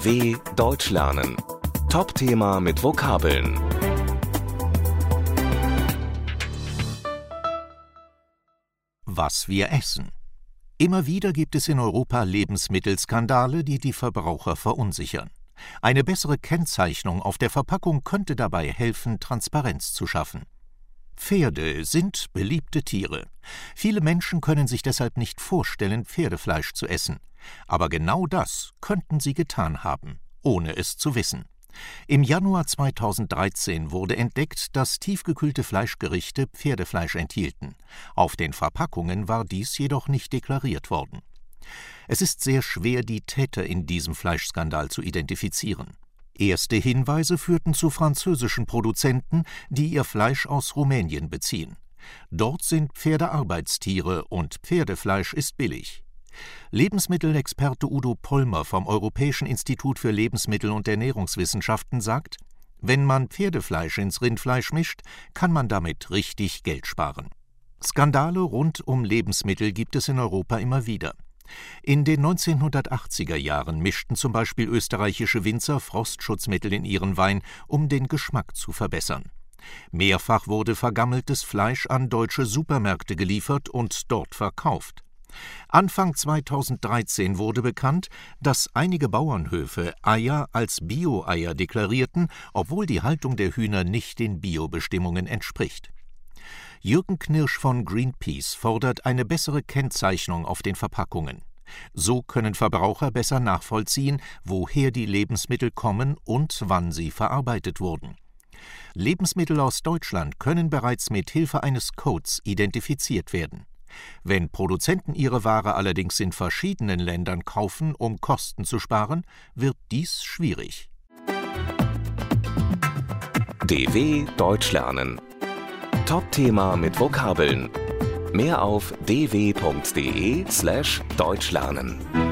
DW Deutsch lernen. Top-Thema mit Vokabeln. Was wir essen. Immer wieder gibt es in Europa Lebensmittelskandale, die die Verbraucher verunsichern. Eine bessere Kennzeichnung auf der Verpackung könnte dabei helfen, Transparenz zu schaffen. Pferde sind beliebte Tiere. Viele Menschen können sich deshalb nicht vorstellen, Pferdefleisch zu essen. Aber genau das könnten sie getan haben, ohne es zu wissen. Im Januar 2013 wurde entdeckt, dass tiefgekühlte Fleischgerichte Pferdefleisch enthielten. Auf den Verpackungen war dies jedoch nicht deklariert worden. Es ist sehr schwer, die Täter in diesem Fleischskandal zu identifizieren. Erste Hinweise führten zu französischen Produzenten, die ihr Fleisch aus Rumänien beziehen. Dort sind Pferde Arbeitstiere und Pferdefleisch ist billig. Lebensmittelexperte Udo Pollmer vom Europäischen Institut für Lebensmittel- und Ernährungswissenschaften sagt, wenn man Pferdefleisch ins Rindfleisch mischt, kann man damit richtig Geld sparen. Skandale rund um Lebensmittel gibt es in Europa immer wieder. In den 1980er Jahren mischten zum Beispiel österreichische Winzer Frostschutzmittel in ihren Wein, um den Geschmack zu verbessern. Mehrfach wurde vergammeltes Fleisch an deutsche Supermärkte geliefert und dort verkauft. Anfang 2013 wurde bekannt, dass einige Bauernhöfe Eier als Bio-Eier deklarierten, obwohl die Haltung der Hühner nicht den Biobestimmungen entspricht. Jürgen Knirsch von Greenpeace fordert eine bessere Kennzeichnung auf den Verpackungen. So können Verbraucher besser nachvollziehen, woher die Lebensmittel kommen und wann sie verarbeitet wurden. Lebensmittel aus Deutschland können bereits mit Hilfe eines Codes identifiziert werden. Wenn Produzenten ihre Ware allerdings in verschiedenen Ländern kaufen, um Kosten zu sparen, wird dies schwierig. DW Deutsch lernen. Top-Thema mit Vokabeln. Mehr auf dw.de/deutschlernen.